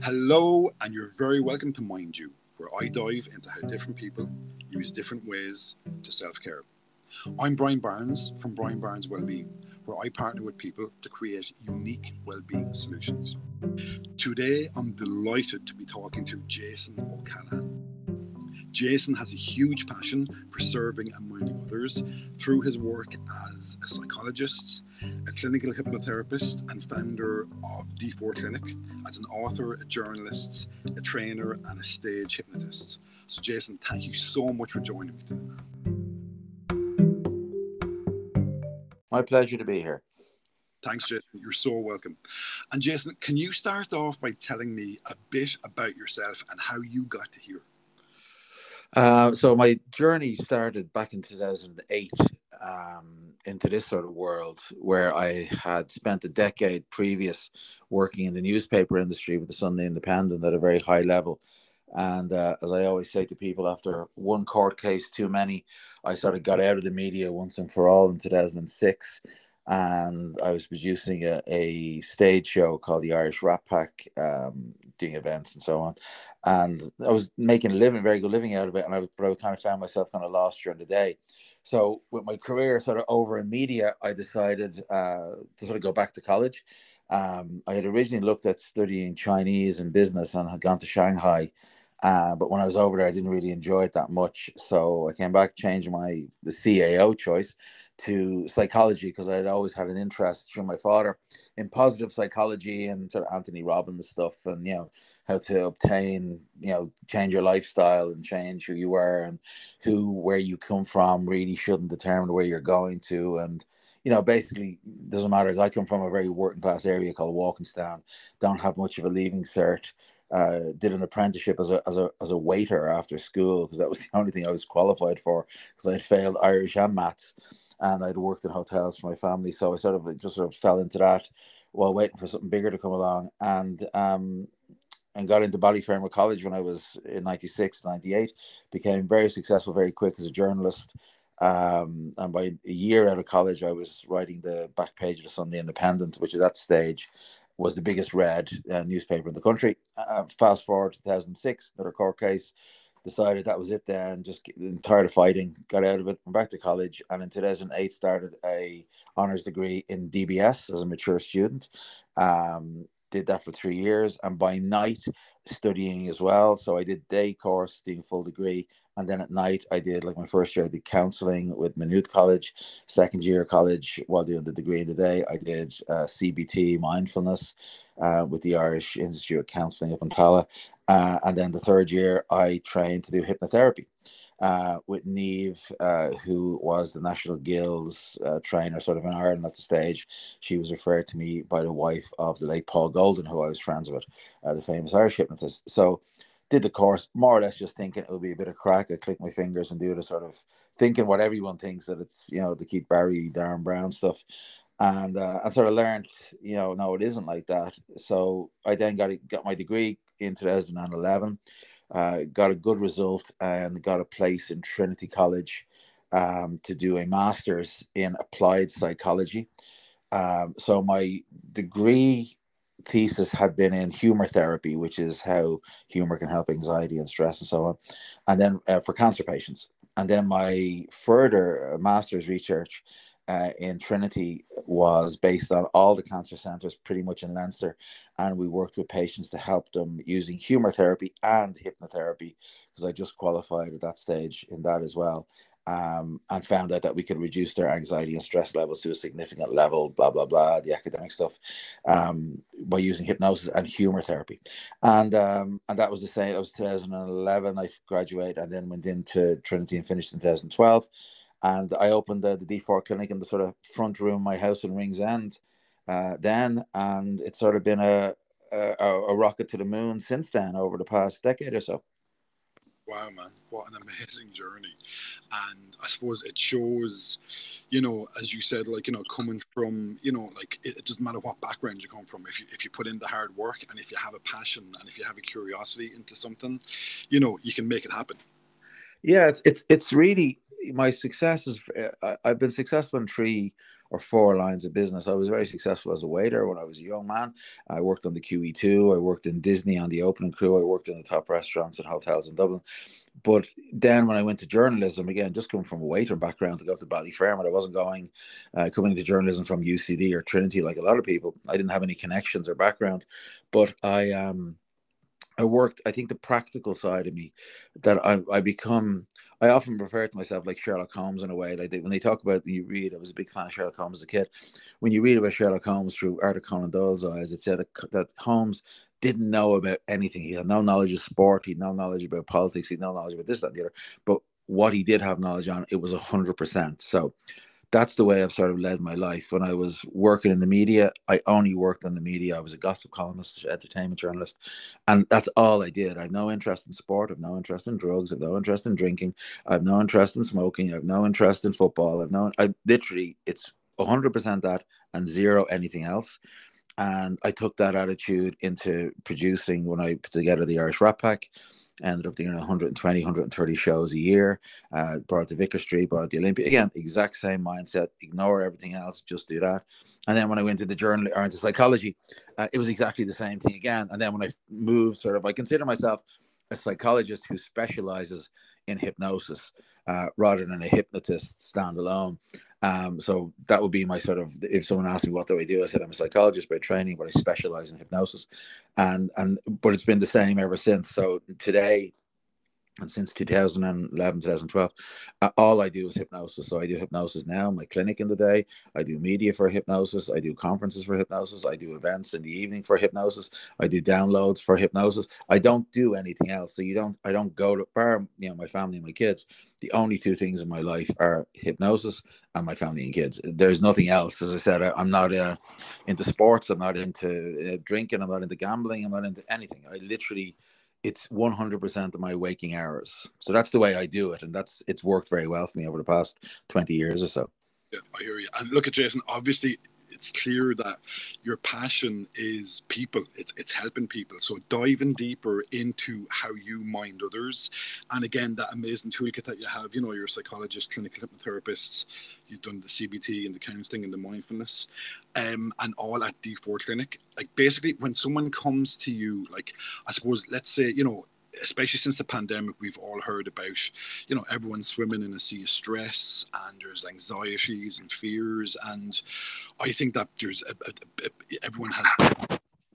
Hello, and you're very welcome to Mind You, where I dive into how different people use different ways to self care. I'm Brian Barnes from Brian Barnes Wellbeing, where I partner with people to create unique well-being solutions. Today, I'm delighted to be talking to Jason O'Callaghan. Jason has a huge passion for serving and minding others through his work as a psychologist, a clinical hypnotherapist, and founder of D4 Clinic, as an author, a journalist, a trainer, and a stage hypnotist. So, Jason, thank you so much for joining me today. My pleasure to be here. Thanks, Jason. You're so welcome. And Jason, can you start off by telling me a bit about yourself and how you got to here? Uh, so my journey started back in 2008 um, into this sort of world where I had spent a decade previous working in the newspaper industry with the Sunday Independent at a very high level. And uh, as I always say to people, after one court case too many, I sort of got out of the media once and for all in 2006. And I was producing a, a stage show called the Irish Rat Pack, um, doing events and so on. And I was making a living, very good living out of it. And I, but I kind of found myself kind of lost during the day. So with my career sort of over in media, I decided uh, to sort of go back to college. Um, I had originally looked at studying Chinese and business and had gone to Shanghai uh, but when I was over there, I didn't really enjoy it that much. So I came back, changed my the CAO choice to psychology because I had always had an interest through my father in positive psychology and sort of Anthony Robbins stuff, and you know how to obtain, you know, change your lifestyle and change who you are and who where you come from really shouldn't determine where you're going to and you know, basically doesn't matter. I come from a very working class area called Walkinstown, don't have much of a leaving cert uh, did an apprenticeship as a as a as a waiter after school because that was the only thing I was qualified for because I had failed Irish and maths, and I'd worked in hotels for my family, so I sort of just sort of fell into that while waiting for something bigger to come along, and um, and got into Ballyfermot College when I was in 96, 98, became very successful very quick as a journalist. Um, and by a year out of college, I was writing the back page of the Sunday Independent, which at that stage was the biggest read uh, newspaper in the country. Uh, fast forward to 2006, another court case, decided that was it then, just tired of fighting, got out of it, went back to college, and in 2008 started a honours degree in DBS as a mature student. Um, did that for three years, and by night studying as well. So I did day course, doing full degree, and then at night, I did like my first year, I did counseling with Maynooth College. Second year college, while doing the degree in the day, I did uh, CBT mindfulness uh, with the Irish Institute of Counseling up in Tallaght. Uh, and then the third year, I trained to do hypnotherapy. Uh, with Neve, uh, who was the National Guild's uh, trainer, sort of in Ireland at the stage. She was referred to me by the wife of the late Paul Goldin, who I was friends with, uh, the famous Irish hypnotist. So did the course more or less just thinking it would be a bit of crack. I click my fingers and do the sort of thinking what everyone thinks that it's you know the Keith Barry, Derren Brown stuff, and uh, I sort of learned you know no it isn't like that. So I then got got my degree in 2011, uh, got a good result and got a place in Trinity College um, to do a master's in applied psychology. Um, so my degree thesis had been in humor therapy, which is how humor can help anxiety and stress and so on, and then uh, for cancer patients. And then my further uh, master's research uh, in Trinity was based on all the cancer centres pretty much in Leinster. And we worked with patients to help them using humor therapy and hypnotherapy because I just qualified at that stage in that as well um, and found out that we could reduce their anxiety and stress levels to a significant level, blah, blah, blah, the academic stuff, um, by using hypnosis and humor therapy. And um, and that was the same, it was 2011, I graduated and then went into Trinity and finished in 2012. And I opened the, the D4 clinic in the sort of front room, my house in Ringsend uh, then. And it's sort of been a, a, a rocket to the moon since then over the past decade or so wow, man, what an amazing journey. And I suppose it shows, you know, as you said, like, you know, coming from, you know, like it, it, doesn't matter what background you come from. If you, if you put in the hard work and if you have a passion and if you have a curiosity into something, you know, you can make it happen. Yeah, it's, it's, it's really, my success is uh, I've been successful in three or four lines of business. I was very successful as a waiter when I was a young man. I worked on the QE2. I worked in Disney on the opening crew. I worked in the top restaurants and hotels in Dublin. But then when I went to journalism, again, just coming from a waiter background to go to Ballyfermot, I wasn't going uh, coming to journalism from UCD or Trinity like a lot of people. I didn't have any connections or background, but I um I worked. I think the practical side of me that I I become I often refer to myself like Sherlock Holmes in a way. Like they, when they talk about you read, I was a big fan of Sherlock Holmes as a kid. When you read about Sherlock Holmes through Arthur Conan Doyle's eyes, it said that Holmes didn't know about anything. He had no knowledge of sport. He had no knowledge about politics. He had no knowledge about this, that, and the other. But what he did have knowledge on, it was hundred percent. So that's the way I've sort of led my life. When I was working in the media, I only worked in the media. I was a gossip columnist, entertainment journalist, and that's all I did. I have no interest in sport. I have no interest in drugs. I have no interest in drinking. I have no interest in smoking. I have no interest in football. I've no. I literally, it's hundred percent that and zero anything else. And I took that attitude into producing when I put together the Irish Rat Pack ended up doing 120, 130 shows a year. Uh, brought it to Vicar Street, brought it to the Olympia. Again, exact same mindset. Ignore everything else, just do that. And then when I went to the journal or into psychology, uh, it was exactly the same thing again. And then when I moved, sort of, I consider myself a psychologist who specializes in hypnosis uh, rather than a hypnotist standalone. Um, so that would be my sort of if someone asked me what do I do, I said I'm a psychologist by training, but I specialize in hypnosis, and and but it's been the same ever since. So today, and since 2011 2012 uh, all i do is hypnosis so i do hypnosis now my clinic in the day i do media for hypnosis i do conferences for hypnosis i do events in the evening for hypnosis i do downloads for hypnosis i don't do anything else so you don't i don't go to bar you know my family and my kids the only two things in my life are hypnosis and my family and kids. There's nothing else. As I said, I, am not uh, into sports. I'm not into uh, drinking. I'm not into gambling. I'm not into anything. I literally, it's 100% of my waking hours. So that's the way I do it, and that's it's worked very well for me over the past 20 years or so. Yeah, I hear you. And look at Jason. Obviously, it's clear that your passion is people. It's, it's helping people. So diving deeper into how you mind others. And again that amazing toolkit that you have you know you're a psychologist clinical hypnotherapist you've done the cbt and the counseling and the mindfulness um, and all at d4 clinic. Like basically when someone comes to you like i suppose let's say you know especially since the pandemic, we've all heard about, you know, everyone swimming in a sea of stress and there's anxieties and fears. And I think that there's a, a, a, everyone has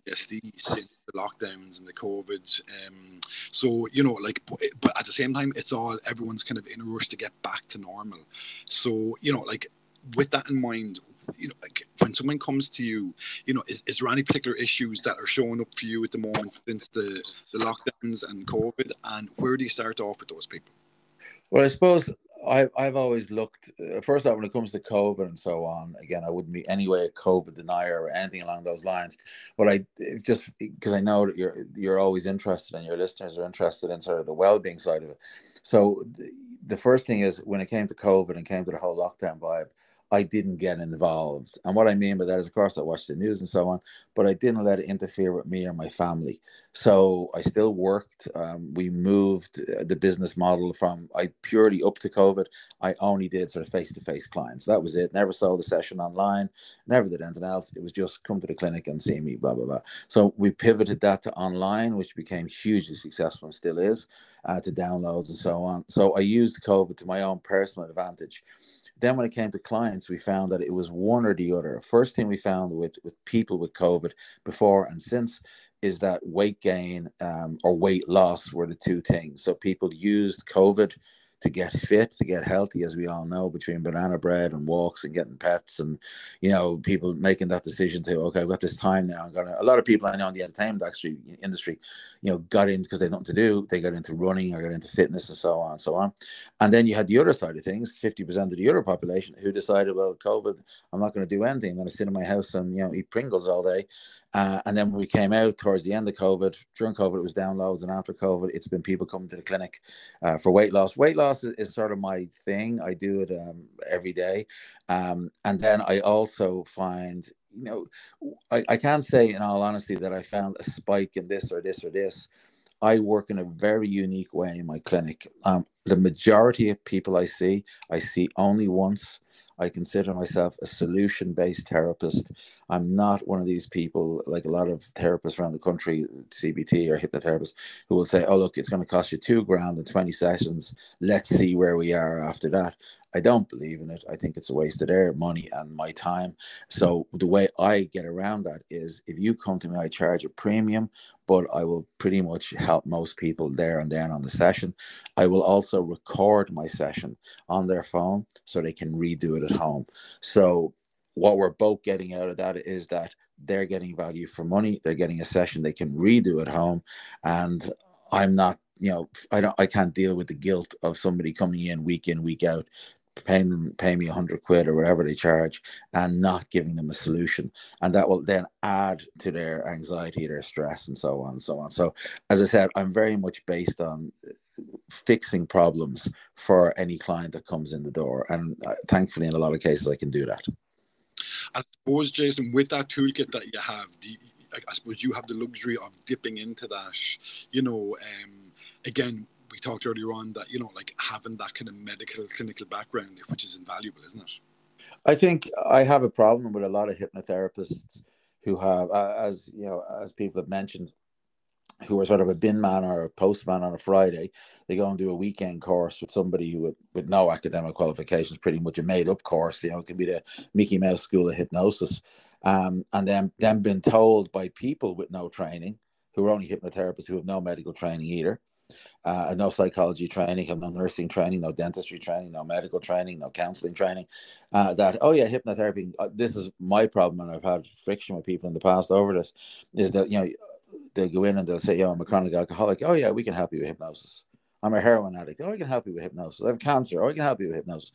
PTSD since the lockdowns and the COVID. Um, so, you know, like, but, but at the same time, it's all everyone's kind of in a rush to get back to normal. So, you know, like, with that in mind, you know, like when someone comes to you, you know, is, is there any particular issues that are showing up for you at the moment since the, the lockdowns and COVID? And where do you start off with those people? Well, I suppose I, I've always looked, uh, first off, when it comes to COVID and so on, again, I wouldn't be anyway a COVID denier or anything along those lines. But I just, because I know that you're, you're always interested and your listeners are interested in sort of the well being side of it. So the, the first thing is when it came to COVID and came to the whole lockdown vibe, I didn't get involved. And what I mean by that is, of course, I watched the news and so on, but I didn't let it interfere with me or my family. So I still worked. Um, we moved uh, the business model from I purely up to COVID. I only did sort of face to face clients. That was it. Never sold a session online. Never did anything else. It was just come to the clinic and see me. Blah blah blah. So we pivoted that to online, which became hugely successful and still is, uh, to downloads and so on. So I used COVID to my own personal advantage then when it came to clients, we found that it was one or the other. First thing we found with, with people with COVID before and since is that weight gain um, or weight loss were the two things. So people used COVID to get fit, to get healthy, as we all know, between banana bread and walks and getting pets, and you know, people making that decision to okay, I've got this time now. I'm gonna. A lot of people I know in the entertainment industry, industry, you know, got in because they had nothing to do. They got into running or got into fitness and so on and so on. And then you had the other side of things, fifty percent of the other population who decided, well, COVID, I'm not going to do anything. I'm going to sit in my house and you know eat Pringles all day uh, and then we came out towards the end of COVID, during COVID, it was downloads, and after COVID, it's been people coming to the clinic uh, for weight loss. Weight loss is, is, sort of my thing. I do it um, every day, um, and then I also find, you know, I, I can't say in all honesty that I found a spike in this or this or this. I work in a very unique way in my clinic. Um, the majority of people I see, I see only once. I consider myself a solution based therapist. I'm not one of these people, like a lot of therapists around the country, CBT or hypnotherapists, who will say, Oh, look, it's going to cost you two grand and 20 sessions. Let's see where we are after that. I don't believe in it. I think it's a waste of their money and my time. So the way I get around that is if you come to me, I charge a premium, but I will pretty much help most people there and then on the session. I will also record my session on their phone so they can redo it at home. So what we're both getting out of that is that they're getting value for money. They're getting a session they can redo at home. And I'm not you know i don't i can't deal with the guilt of somebody coming in week in week out paying them pay me a hundred quid or whatever they charge and not giving them a solution and that will then add to their anxiety their stress and so on and so on so as i said i'm very much based on fixing problems for any client that comes in the door. And uh, thankfully in a lot of cases i can do that. I suppose jason with that toolkit that you have you, i suppose you have the luxury of dipping into that you know um, again we talked earlier on that you know like having that kind of medical clinical background which is invaluable isn't it? I think i have a problem with a lot of hypnotherapists who have uh, as you know as people have mentioned who are sort of a bin man or a postman on a Friday, they go and do a weekend course with somebody who with, with no academic qualifications, pretty much a made up course. You know, it can be the Mickey Mouse School of Hypnosis, um, and then then been told by people with no training, who are only hypnotherapists who have no medical training either, uh, no psychology training, have no nursing training, no dentistry training, no medical training, no counseling training. Uh, that oh yeah, hypnotherapy. Uh, this is my problem, and I've had friction with people in the past over this. Is that you know they go in and they'll say, "Yo, I'm a chronic alcoholic." Oh yeah, we can help you with hypnosis. I'm a heroin addict. Oh, I can help you with hypnosis. I have cancer. Oh, I can help you with hypnosis.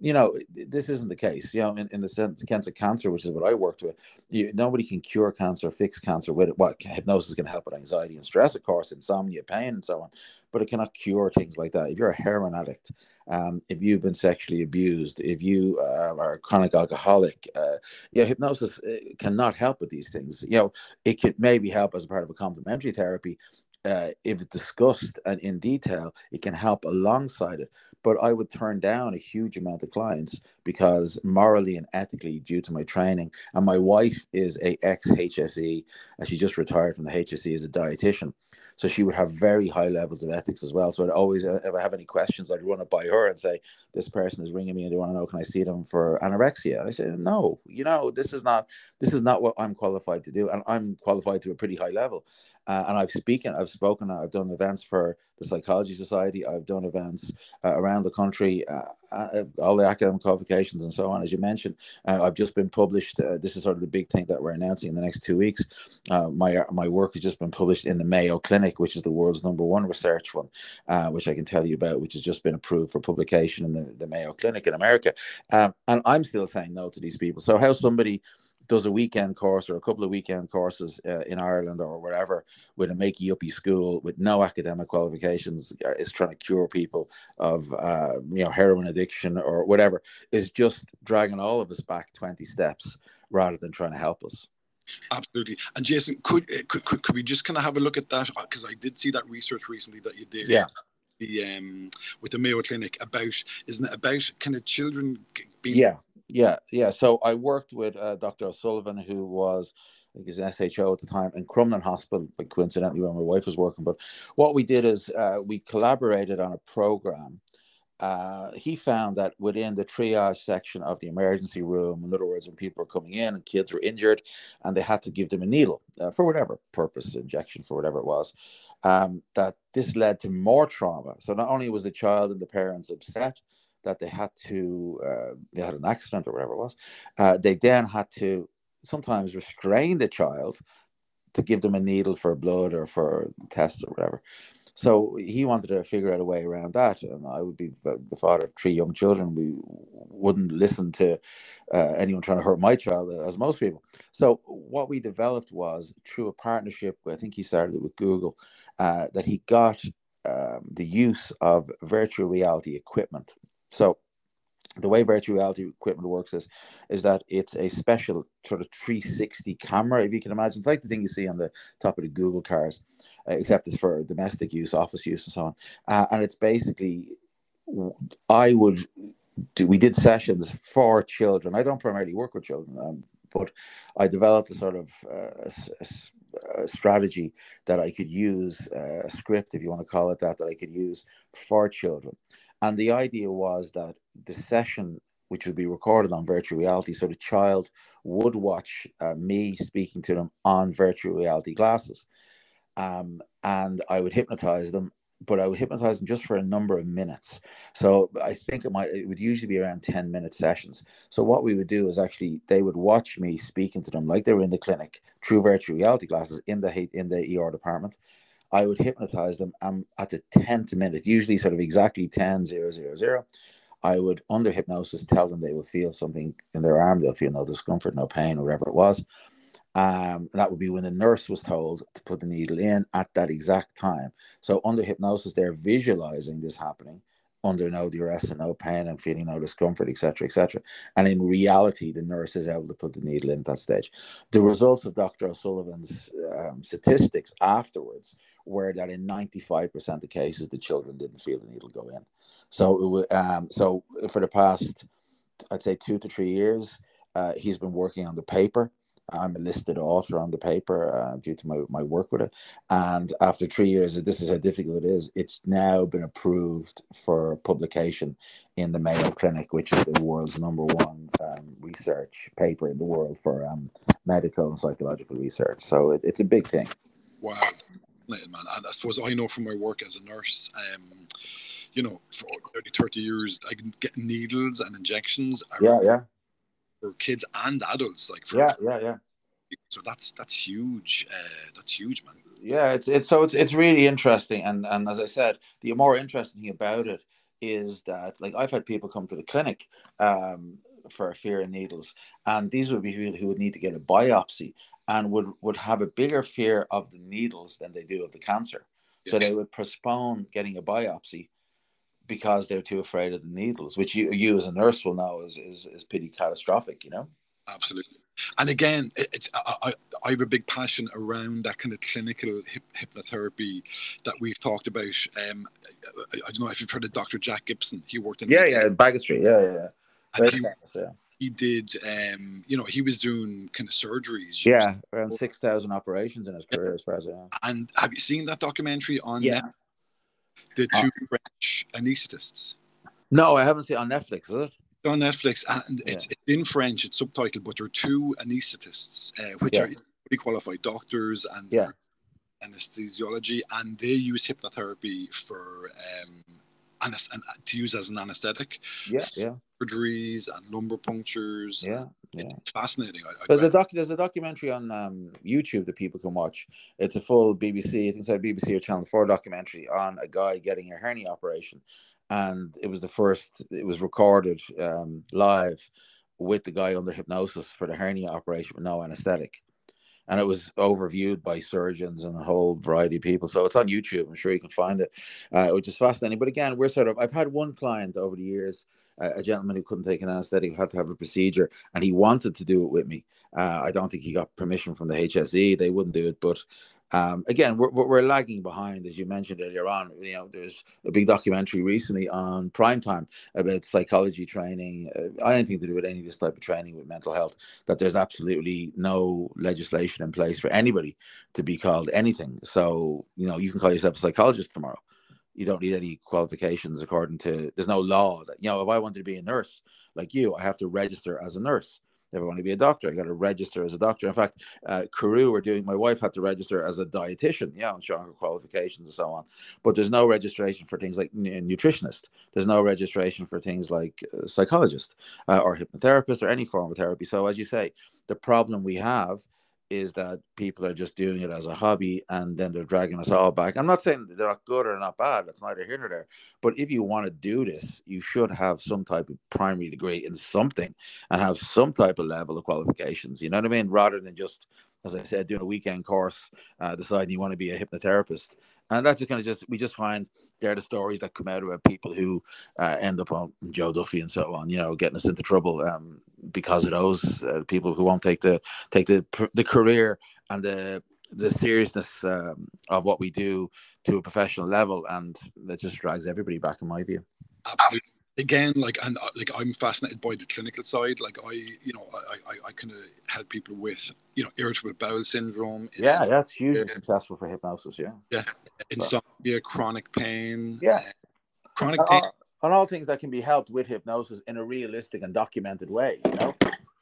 You know, this isn't the case. You know, in, in the sense, of cancer, which is what I worked with, you, nobody can cure cancer, fix cancer with it. What hypnosis can help with anxiety and stress, of course, insomnia, pain, and so on, but it cannot cure things like that. If you're a heroin addict, um, if you've been sexually abused, if you uh, are a chronic alcoholic, uh, yeah, hypnosis uh, cannot help with these things. You know, it could maybe help as a part of a complementary therapy, uh, if discussed and in detail, it can help alongside it. But I would turn down a huge amount of clients because morally and ethically, due to my training, and my wife is a ex HSE, and she just retired from the HSE as a dietitian. So she would have very high levels of ethics as well. So I'd always, uh, if I have any questions, I'd run it by her and say, "This person is ringing me and they want to know, can I see them for anorexia?" And I say, "No, you know, this is not, this is not what I'm qualified to do, and I'm qualified to a pretty high level." Uh, and I've spoken, I've spoken, I've done events for the Psychology Society. I've done events uh, around the country, uh, uh all the academic qualifications and so on. As you mentioned, uh, I've just been published. Uh, this is sort of the big thing that we're announcing in the next two weeks. my my work has just been published in the Mayo Clinic, which is the world's number one research one, which I can tell you about, which has just been approved for publication in the, the Mayo Clinic in America. Um, and I'm still saying no to these people. So how somebody does a weekend course or a couple of weekend courses uh, in Ireland or wherever with a makey uppy school with no academic qualifications uh, is trying to cure people of uh, you know heroin addiction or whatever is just dragging all of us back 20 steps rather than trying to help us. Absolutely. And Jason, could, uh, could could, could we just kind of have a look at that? Because uh, I did see that research recently that you did. Yeah. The um with the Mayo Clinic about isn't it about kind of children being yeah yeah, yeah. So I worked with uh, Dr. O'Sullivan, who was, I think, his SHO at the time in Crumlin Hospital, but coincidentally, where my wife was working. But what we did is uh, we collaborated on a program. Uh, he found that within the triage section of the emergency room, in other words, when people were coming in and kids were injured, and they had to give them a needle uh, for whatever purpose, injection for whatever it was, um, that this led to more trauma. So not only was the child and the parents upset, that they had to uh, they had an accident or whatever it was uh, they then had to sometimes restrain the child to give them a needle for blood or for tests or whatever. So he wanted to figure out a way around that and i would be the father of three young children. We wouldn't listen to uh, anyone trying to hurt my child as most people. So what we developed was through a partnership i think he started it with google uh, that he got um, the use of virtual reality equipment so the way virtual reality equipment works is is that it's a special sort of 360 camera if you can imagine it's like the thing you see on the top of the google cars uh, except it's for domestic use office use and so on uh, and it's basically I would do, we did sessions for children. I don't primarily work with children, um, but I developed a sort of uh, a, a, a strategy that I could use, uh, a script, if you want to call it that, that I could use for children. And the idea was that the session, which would be recorded on virtual reality, so the child would watch uh, me speaking to them on virtual reality glasses. Um, and I would hypnotize them but I would hypnotize them just for a number of minutes. So I think it might it would usually be around 10 minute sessions. So what we would do is actually they would watch me speaking to them like they were in the clinic through virtual reality glasses in the in the ER department. I would hypnotize them and at the 10th minute, usually sort of exactly 10 0 0 0, I would under hypnosis tell them they will feel something in their arm, they'll feel no discomfort, no pain, or whatever it was. Um, that would be when the nurse was told to put the needle in at that exact time. So under hypnosis, they're visualizing this happening under no duress and no pain and feeling no discomfort, etc., etc. And in reality, the nurse is able to put the needle in at that stage. The results of Dr. O'Sullivan's um, statistics afterwards were that in 95% of cases, the children didn't feel the needle go in. So it was, um, so for the past, I'd say two to three years, uh, he's been working on the paper I'm a listed author on the paper uh, due to my, my work with it. And after three years, this is how difficult it is. It's now been approved for publication in the Mayo Clinic, which is the world's number one um, research paper in the world for um, medical and psychological research. So it, it's a big thing. Wow, man. And I suppose I know from my work as a nurse. Um, you know, for 30, 30 years, I can get needles and injections. Yeah, yeah for kids and adults. Like for yeah, yeah, yeah. So that's that's huge. Uh, that's huge, man. Yeah, it's it's so it's it's really interesting, and and as I said, the more interesting thing about it is that like I've had people come to the clinic um, for a fear of needles, and these would be people who would need to get a biopsy and would would have a bigger fear of the needles than they do of the cancer. Yeah. So they would postpone getting a biopsy because they're too afraid of the needles, which you you as a nurse will know is is, is pretty catastrophic, you know. Absolutely. And again, it's I, I have a big passion around that kind of clinical hip, hypnotherapy that we've talked about. Um, I, I, don't know if you've heard of Dr. Jack Gibson. He worked in yeah, yeah, Baggot Street, yeah, yeah, yeah. He, yeah. He did, um, you know, he was doing kind of surgeries. Yeah, around six thousand operations in his career, yeah. as far as I know. And have you seen that documentary on? Yeah. Netflix? the uh, two French anesthetists. No, I haven't seen it on Netflix, is it? It's on Netflix, and yeah. it's, in French. It's subtitled, but there are two anesthetists, uh, which yeah. are fully qualified doctors and yeah. anesthesiology, and they use hypnotherapy for um, to use as an anesthetic. Yeah, yeah. Surgeries and lumbar punctures. Yeah, yeah. It's fascinating. I, I there's a doc. There's a documentary on um, YouTube that people can watch. It's a full BBC. I think it's a BBC or Channel Four documentary on a guy getting a hernia operation, and it was the first. It was recorded um, live with the guy under hypnosis for the hernia operation with no anesthetic and it was overviewed by surgeons and a whole variety of people. So it's on YouTube. I'm sure you can find it, uh, which is fascinating. But again, we're sort of. I've had one client over the years, uh, a gentleman who couldn't take an anesthetic, had to have a procedure, and he wanted to do it with me. Uh, I don't think he got permission from the HSE. They wouldn't do it, but um, again, we're, we're lagging behind, as you mentioned earlier on. You know, there's a big documentary recently on primetime about psychology training, uh, anything to do with any of this type of training with mental health. That there's absolutely no legislation in place for anybody to be called anything. So you know, you can call yourself a psychologist tomorrow. You don't need any qualifications according to. There's no law that you know. If I wanted to be a nurse like you, I have to register as a nurse I want to be a doctor, I got to register as a doctor. In fact, uh, Carew are doing. My wife had to register as a dietitian, yeah, and showing her qualifications and so on. But there's no registration for things like n- nutritionist. There's no registration for things like uh, psychologist uh, or hypnotherapist or any form of therapy. So, as you say, the problem we have is that people are just doing it as a hobby and then they're dragging us all back. I'm not saying they're not good or not bad. That's neither here nor there. But if you want to do this, you should have some type of primary degree in something and have some type of level of qualifications. You know what I mean? Rather than just, as I said, doing a weekend course, uh, deciding you want to be a hypnotherapist and that's just kind of just we just find they're the stories that come out about people who uh, end up on Joe Duffy and so on, you know, getting us into trouble um, because of those uh, people who won't take the take the the career and the the seriousness um, of what we do to a professional level, and that just drags everybody back, in my view. Absolutely. Again, like and uh, like I'm fascinated by the clinical side. Like I, you know, I I, I kind of help people with you know irritable bowel syndrome. Yeah, that's hugely yeah. successful for hypnosis. Yeah. Yeah, insomnia, so. chronic pain. Yeah. Uh, chronic pain. On all things that can be helped with hypnosis in a realistic and documented way. You know.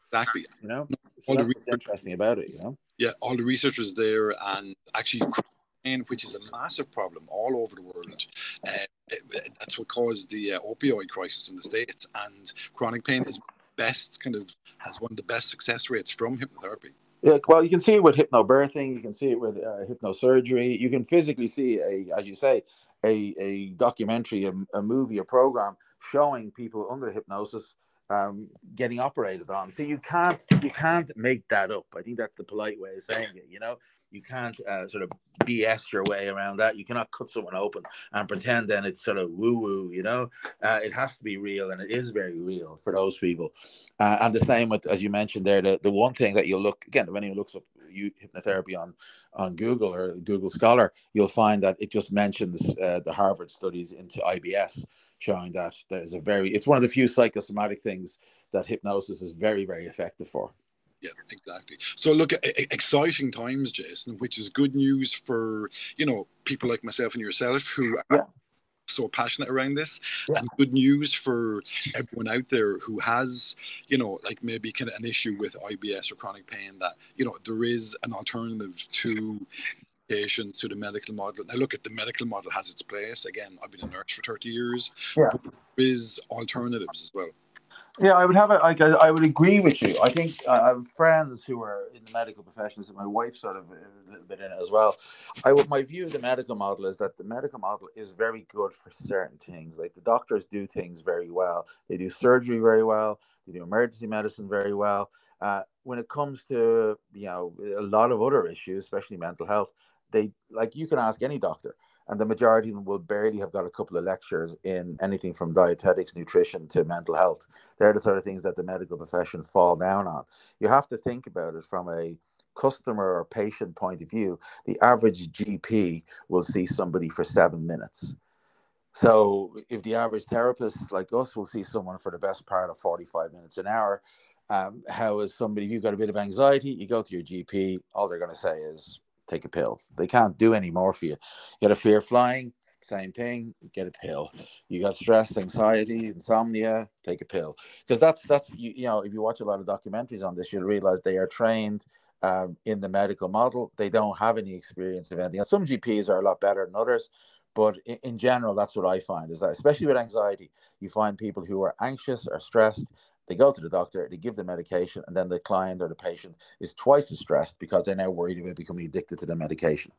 Exactly. You know, so all the research, interesting about it. You know. Yeah, all the research is there, and actually pain, which is a massive problem all over the world. Uh, that's what caused the uh, opioid crisis in the states. And chronic pain is best kind of has one of the best success rates from hypnotherapy. Yeah, well, you can see it with hypnobirthing. You can see it with uh, hypnosurgery. You can physically see a, as you say, a a documentary, a, a movie, a program showing people under hypnosis um, getting operated on. So you can't you can't make that up. I think that's the polite way of saying it. You know, you can't uh, sort of BS your way around that. You cannot cut someone open and pretend then it's sort of woo woo. You know, uh, it has to be real, and it is very real for those people. Uh, and the same with, as you mentioned there, the, the one thing that you'll look again if anyone looks up you, hypnotherapy on on Google or Google Scholar, you'll find that it just mentions uh, the Harvard studies into IBS, showing that there's a very it's one of the few psychosomatic things that hypnosis is very very effective for. Yeah, exactly. So look, exciting times, Jason, which is good news for you know people like myself and yourself who are yeah. so passionate around this, yeah. and good news for everyone out there who has you know like maybe kind of an issue with IBS or chronic pain that you know there is an alternative to patients to the medical model. Now, look at the medical model has its place. Again, I've been a nurse for 30 years, yeah. but there is alternatives as well. Yeah, I would have it. Like, I would agree with you. I think uh, I have friends who are in the medical professions, and my wife sort of a little bit in it as well. I would my view of the medical model is that the medical model is very good for certain things. Like the doctors do things very well. They do surgery very well. They do emergency medicine very well. Uh, when it comes to you know a lot of other issues, especially mental health, they like you can ask any doctor and the majority of them will barely have got a couple of lectures in anything from dietetics, nutrition to mental health. They're the sort of things that the medical profession fall down on. You have to think about it from a customer or patient point of view. The average GP will see somebody for seven minutes. So if the average therapist like us will see someone for the best part of 45 minutes an hour, um, how is somebody, you've got a bit of anxiety, you go to your GP, all they're going to say is, take a pill. They can't do any more for you. You got a fear flying, same thing, get a pill. You got stress, anxiety, insomnia, take a pill. Because that's that's you, you know, if you watch a lot of documentaries on this, you'll realize they are trained um, in the medical model. They don't have any experience of anything. Some GPs are a lot better than others, but in, general, that's what I find is that, especially with anxiety, you find people who are anxious or stressed, they go to the doctor, they give the medication, and then the client or the patient is twice as stressed because they're now worried about becoming addicted to the medication.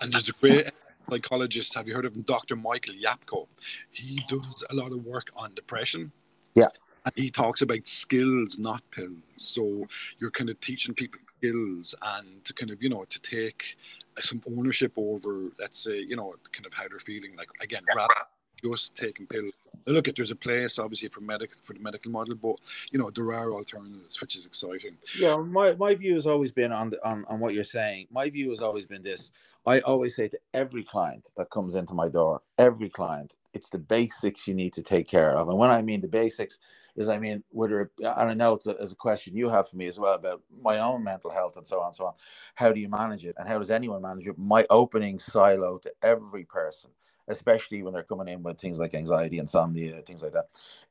And there's a great psychologist, have you heard of him? Dr. Michael Yapko. He does a lot of work on depression. Yeah. And he talks about skills, not pills. So you're kind of teaching people skills and to kind of, you know, to take some ownership over, let's say, you know, kind of how they're feeling. Like, again, rather just taking pills look at there's a place obviously for medical for the medical model, but you know there are alternatives, which is exciting. Yeah, my, my view has always been on, the, on on what you're saying. My view has always been this. I always say to every client that comes into my door, every client, it's the basics you need to take care of. And when I mean the basics, is I mean whether and I know it's a, it's a question you have for me as well about my own mental health and so on and so on. How do you manage it, and how does anyone manage it? My opening silo to every person especially when they're coming in with things like anxiety, insomnia, things like that.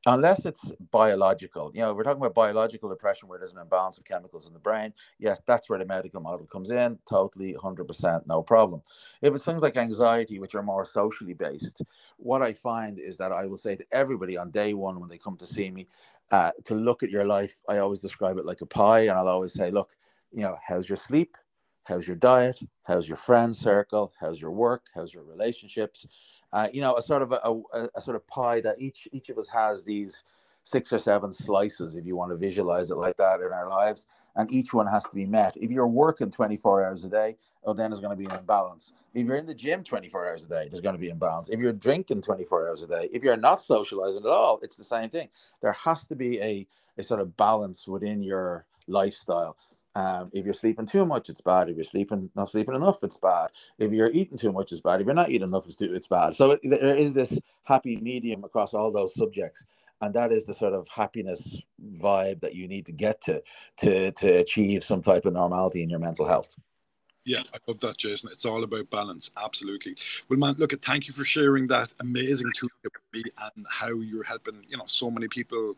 Unless it's biological, you know, we're talking about biological depression where there's an imbalance of chemicals in the brain. Yes, that's where the medical model comes in. Totally, 100%, no problem. If it's things like anxiety, which are more socially based, what I find is that I will say to everybody on day one when they come to see me, uh, to look at your life, I always describe it like a pie, and I'll always say, look, you know, how's your sleep? How's your diet? How's your friend circle? How's your work? How's your relationships? Uh, you know, a sort of a, a, a, sort of pie that each each of us has these six or seven slices, if you want to visualize it like that in our lives, and each one has to be met. If you're working 24 hours a day, oh, then there's going to be an imbalance. If you're in the gym 24 hours a day, there's going to be imbalance. If you're drinking 24 hours a day, if you're not socializing at all, it's the same thing. There has to be a, a sort of balance within your lifestyle Um, if you're sleeping too much, it's bad. If you're sleeping not sleeping enough, it's bad. If you're eating too much, it's bad. If you're not eating enough, it's, too, it's bad. So there is this happy medium across all those subjects, and that is the sort of happiness vibe that you need to get to to to achieve some type of normality in your mental health. Yeah, I love that, Jason. It's all about balance. Absolutely. Well, man, look, thank you for sharing that amazing toolkit with me and how you're helping, you know, so many people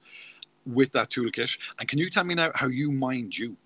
with that toolkit. And can you tell me now how you mind you?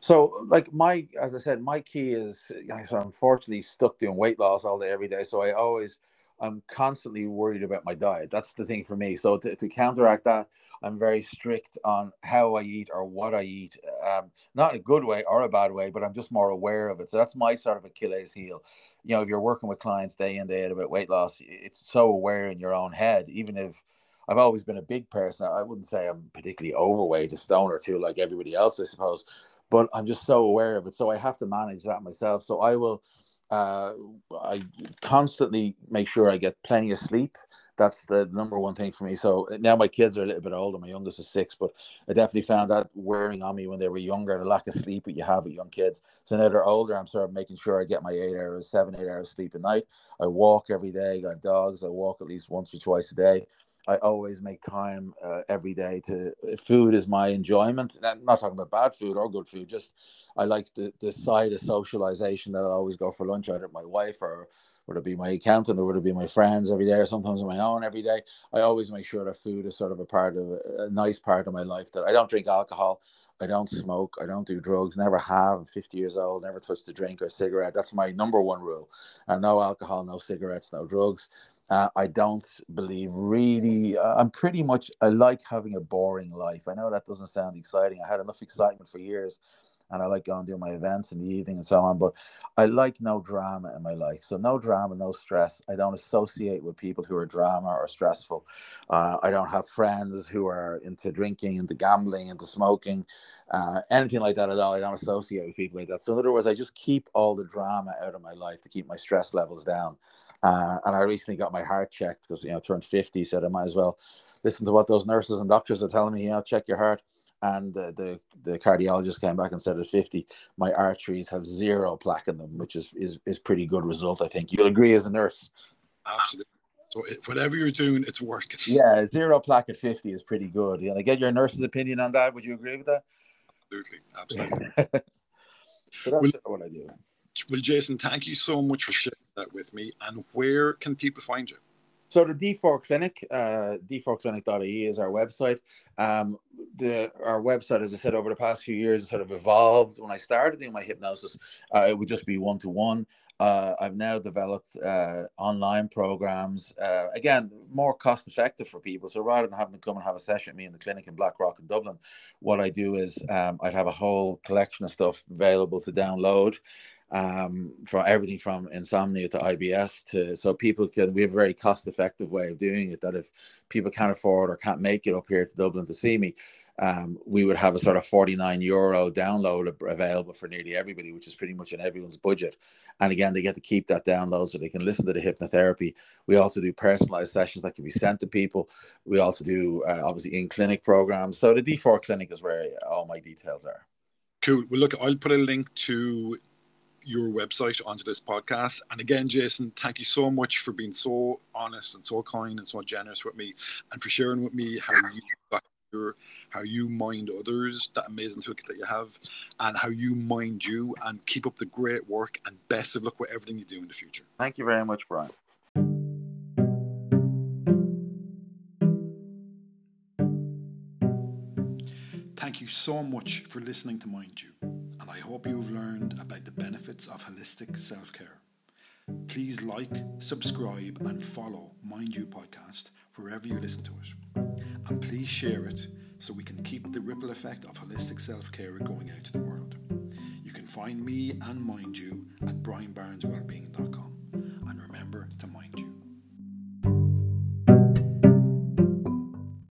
So, like my, as I said, my key is, I'm unfortunately stuck doing weight loss all day, every day. So I always, I'm constantly worried about my diet. That's the thing for me. So to, to counteract that, I'm very strict on how I eat or what I eat. Um, not in a good way or a bad way, but I'm just more aware of it. So that's my sort of Achilles heel. You know, if you're working with clients day in, day out about weight loss, it's so aware in your own head, even if I've always been a big person. I wouldn't say I'm particularly overweight, a stone or two like everybody else, I suppose, but I'm just so aware of it. So I have to manage that myself. So I will, uh, I constantly make sure I get plenty of sleep. That's the number one thing for me. So now my kids are a little bit older. My youngest is six, but I definitely found that wearing on me when they were younger, the lack of sleep that you have with young kids. So now they're older, I'm sort of making sure I get my eight hours, seven, eight hours sleep a night. I walk every day. I have dogs. I walk at least once or twice a day. I always make time uh, every day to food is my enjoyment. I'm not talking about bad food or good food. Just I like the, the side of socialization that I always go for lunch either with my wife or would it be my accountant or would it be my friends every day or sometimes on my own every day. I always make sure that food is sort of a part of a nice part of my life that I don't drink alcohol. I don't smoke. I don't do drugs. Never have. 50 years old. Never touched a drink or a cigarette. That's my number one rule. And no alcohol, no cigarettes, no drugs. Uh, I don't believe really. Uh, I'm pretty much. I like having a boring life. I know that doesn't sound exciting. I had enough excitement for years, and I like going to my events in the evening and so on. But I like no drama in my life. So no drama, no stress. I don't associate with people who are drama or stressful. Uh, I don't have friends who are into drinking, into gambling, into smoking, uh, anything like that at all. I don't associate with people like that. So in other words, I just keep all the drama out of my life to keep my stress levels down. Uh, and I recently got my heart checked because you know I turned 50, so I might as well listen to what those nurses and doctors are telling me. You know, check your heart. And the, the, the cardiologist came back and said at 50, my arteries have zero plaque in them, which is, is, is pretty good result, I think. You'll agree as a nurse. Absolutely. So whatever you're doing, it's working. Yeah, zero plaque at 50 is pretty good. You know, get your nurse's opinion on that. Would you agree with that? Absolutely. Absolutely. so that's well, what I do. Well, Jason, thank you so much for sharing that with me. And where can people find you? So the D4 Clinic, uh, d4clinic.ie is our website. Um, the our website, as I said, over the past few years, has sort of evolved. When I started doing my hypnosis, uh, it would just be one to one. I've now developed uh, online programs, uh, again, more cost effective for people. So rather than having to come and have a session with me in the clinic in Blackrock in Dublin, what I do is um, I'd have a whole collection of stuff available to download um, from everything from insomnia to IBS to so people can we have a very cost effective way of doing it that if people can't afford or can't make it up here to Dublin to see me um, we would have a sort of 49 euro download available for nearly everybody which is pretty much in everyone's budget. And again they get to keep that download so they can listen to the hypnotherapy. We also do personalized sessions that can be sent to people. We also do uh, obviously in clinic programs. So the D4 clinic is where all my details are. Cool. Well, look, I'll put a link to your website onto this podcast. And again, Jason, thank you so much for being so honest and so kind and so generous with me, and for sharing with me how you your, how you mind others, that amazing toolkit that you have, and how you mind you, and keep up the great work. And best of luck with everything you do in the future. Thank you very much, Brian. Thank you so much for listening to Mind You and I hope you've learned about the benefits of holistic self care. Please like, subscribe, and follow Mind You podcast wherever you listen to it. And please share it so we can keep the ripple effect of holistic self care going out to the world. You can find me and Mind You at Brian Barnes Wellbeing